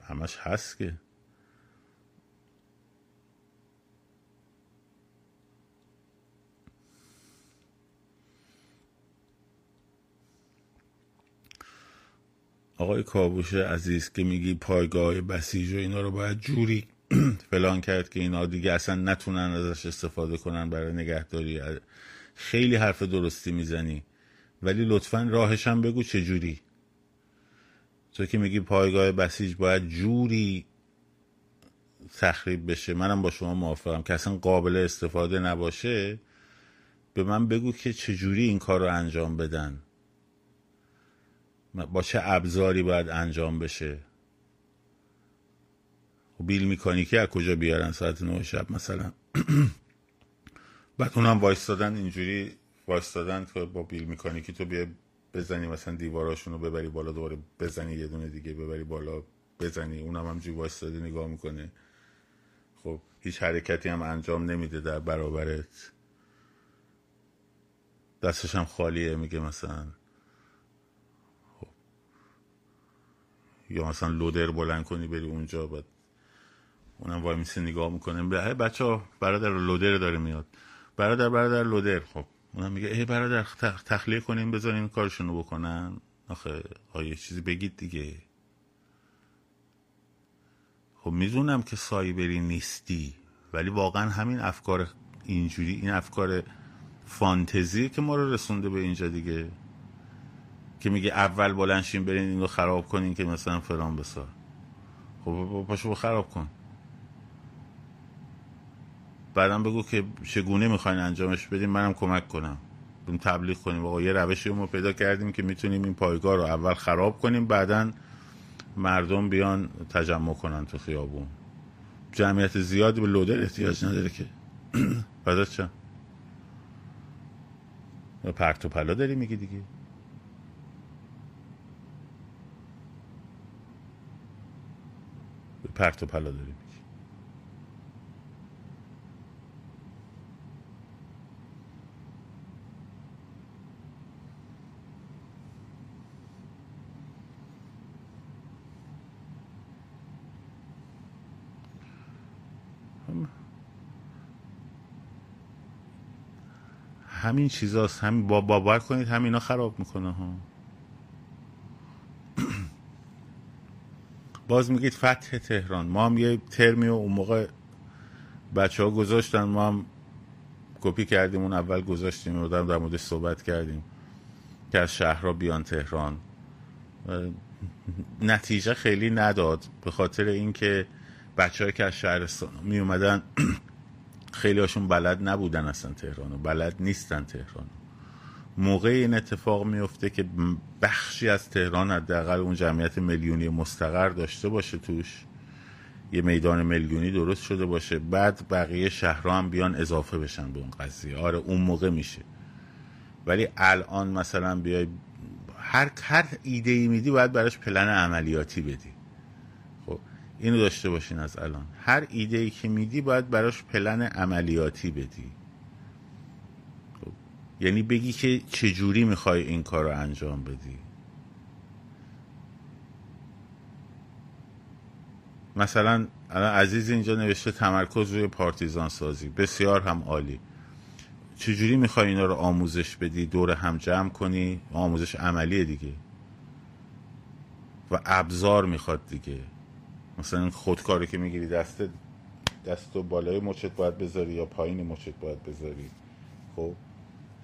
همش هست که. آقای کابوش عزیز که میگی پایگاه بسیج و اینا رو باید جوری [clears throat] فلان کرد که اینا دیگه اصلا نتونن ازش استفاده کنن برای نگهداری. خیلی حرف درستی می‌زنی ولی لطفا راهش هم بگو چه جوری. تو که میگی پایگاه بسیج باید جوری تخریب بشه منم با شما موافقم که اصلا قابل استفاده نباشه. به من بگو که چجوری این کار رو انجام بدن. با چه ابزاری باید انجام بشه؟ و بیل میکانیکی از کجا بیارن ساعت نه شب مثلا؟ [clears throat] بعد اونم وایستادن اینجوری وایستادن که با بیل میکانیکی تو بیا بزنی مثلا دیواراشون رو ببری بالا دوباره بزنی یه دونه دیگه ببری بالا بزنی. اونم همجوری وایستاده نگاه می‌کنه. خب هیچ حرکتی هم انجام نمیده در برابرت. دستش هم خالیه میگه مثلا. یا مثلا لودر بلند کنی بری اونجا بعد اونم وای میسه نگاه می‌کنه. بچه ها برادر لودر داره میاد. برادر برادر لودر. خب اونم میگه ای برادر تخلیه کنیم بذارین کارشونو بکنن. آخه آیه چیزی بگید دیگه. خب می‌دونم که سایبری نیستی ولی واقعا همین افکار اینجوری این افکار فانتزی که ما رو رسونده به اینجا دیگه. که میگه اول بلنشین برین اینو خراب کنین که مثلا فرام بسار. خب پاشو خراب کن. بعدم بگو که چگونه می‌خواین انجامش بدیم منم کمک کنم. بیم تبلیغ کنیم. آقا یه روشی ما پیدا کردیم که می‌تونیم این پایگاه رو اول خراب کنیم بعدا مردم بیان تجمع کنن تو خیابون. جمعیت زیادی به لودر احتیاج نداره که. [clears throat] بعد چه؟ پرت و پلا داری میگی دیگه؟ پرت و پلا داری همین چیزاست. همین با باور کنید همینا خراب می‌کنه ها. باز میگید فتح تهران. ما هم یه ترمی و اون موقع بچه ها گذاشتن ما هم کپی کردیم اون اول گذاشتیم و در موردش صحبت کردیم که از شهرها بیان تهران. نتیجه خیلی نداد به خاطر اینکه بچه که از شهرستان می اومدن [clears throat] خیلی هاشون بلد نبودن اصلا تهرانو بلد نیستن تهرانو موقع این اتفاق میفته که بخشی از تهران حداقل اون جمعیت میلیونی مستقر داشته باشه توش یه میدان میلیونی درست شده باشه بعد بقیه شهرها هم بیان اضافه بشن به اون قضیه. آره اون موقع میشه. ولی الان مثلا بیای هر هر ایده ای میدی باید براش پلن عملیاتی بدی. اینو داشته باشین از الان. هر ایده ای که میدی باید براش پلن عملیاتی بدی. خب. یعنی بگی که چجوری می‌خوای این کار رو انجام بدی. مثلا الان عزیز اینجا نوشته تمرکز روی پارتیزان سازی بسیار هم عالی. چجوری می‌خوای اینا رو آموزش بدی؟ دور هم جمع کنی؟ آموزش عملیه دیگه. و ابزار می‌خواد دیگه. مثلا خودکاری که می‌گیری دست دست و بالای مچت باید بذاری یا پایین مچت باید بذاری. خب؟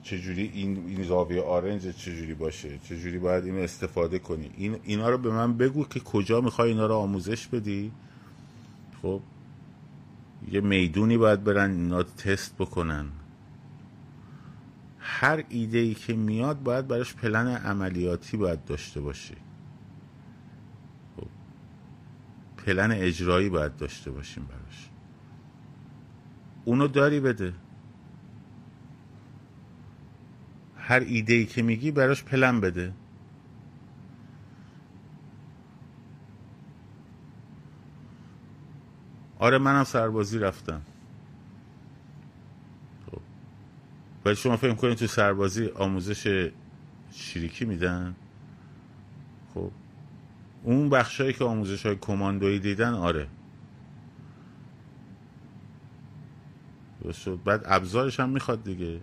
چجوری این این زاویه آرنج چجوری باشه؟ چجوری باید اینو استفاده کنی؟ این اینا رو به من بگو که کجا می‌خوای اینا رو آموزش بدی. خب یه می‌دونی باید برن اینا تست بکنن. هر ایده ای که میاد باید براش پلن عملیاتی باید داشته باشی پلن اجرایی باید داشته باشیم براش. اونو داری بده. هر ایده ای که میگی براش پلن بده. آره منم سربازی رفتم. خب. ولی شما فکر کنید تو سربازی آموزش شریکی میدن؟ خب. اون بخشایی که آموزش های کماندویی دیدن آره. شد. بعد ابزارش هم می‌خواد دیگه.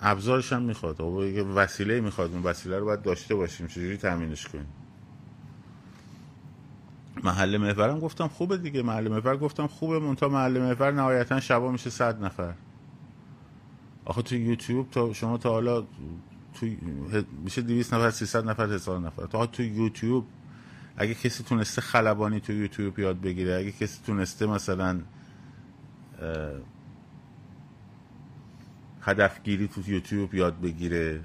ابزارش هم می‌خواد. یه وسیله می‌خواد. اون وسیله رو باید داشته باشیم. چجوری تامینش کنیم؟ محل محورم گفتم خوبه دیگه. محل محور گفتم خوبه. مونتا محل محور نهایتا شبا میشه صد نفر. آخه تو یوتیوب تا شما تا حالا تو میشه 200 نفر 300 نفر هزار نفر. تا تو یوتیوب اگه کسی تونسته خلبانی تو یوتیوب یاد بگیره اگه کسی تونسته مثلا هدفگیری تو یوتیوب یاد بگیره.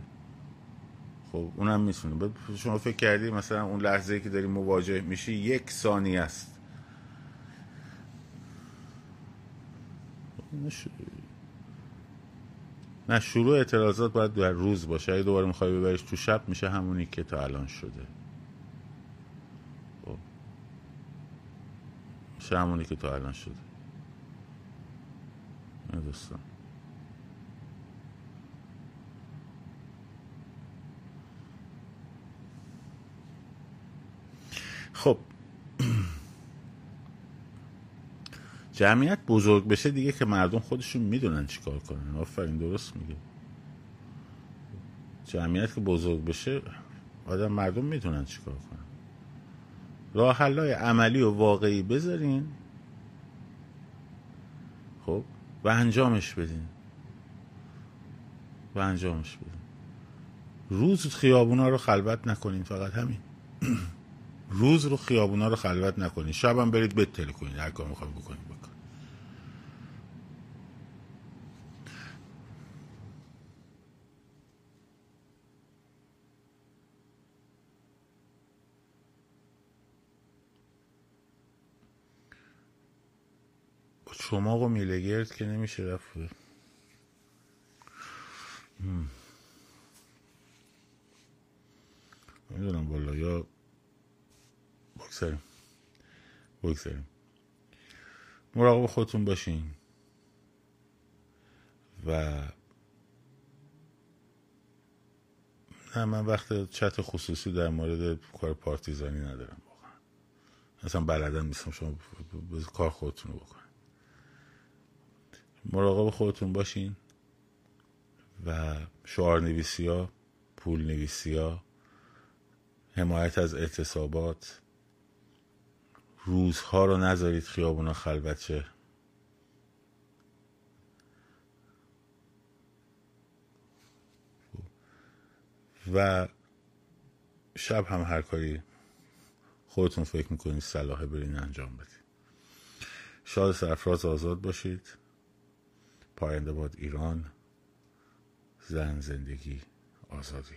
خب اونم می‌تونه. شما فکر کردی مثلا اون لحظه که داری مواجه میشی یک ثانیه است. نه شروع اعتراضات باید در روز باشه. اگه دوباره می‌خوای ببریش تو شب میشه همونی که تا الان شده. خب. همونی که تا الان شده. دوستان. خب. جمعیت بزرگ بشه دیگه که مردم خودشون می‌دونن چیکار کنن. آفرین درست میگه جمعیت که بزرگ بشه آدم مردم می‌دونن چیکار کنن. راه عملی و واقعی بذارین. خب و انجامش بدین. و انجامش بدین. روز خیابونا رو خلوت نکنین فقط همین. [clears throat] روز رو خیابونا رو خلوت نکنین شبم برید بتل کنین هر کار می‌خواد بکنین بکن. شما و میلگرد که نمیشه رفت. می‌دونم بالا یا بگذاریم. بگذاریم. مراقب خودتون باشین. و نه من وقت چت خصوصی در مورد کار پارتیزانی ندارم واقعا. اصلا بلدن نیستم شما کار خودتون رو بکنید. مراقب خودتون باشین و شعار نویسی ها پول نویسی ها حمایت از اعتصابات روزها رو نذارید خیابونا خلوت شه. و شب هم هر کاری خودتون فکر می‌کنید صلاحه برین انجام بدید شاد سرفراز آزاد باشید. پاینده باد ایران زن زندگی آزادی.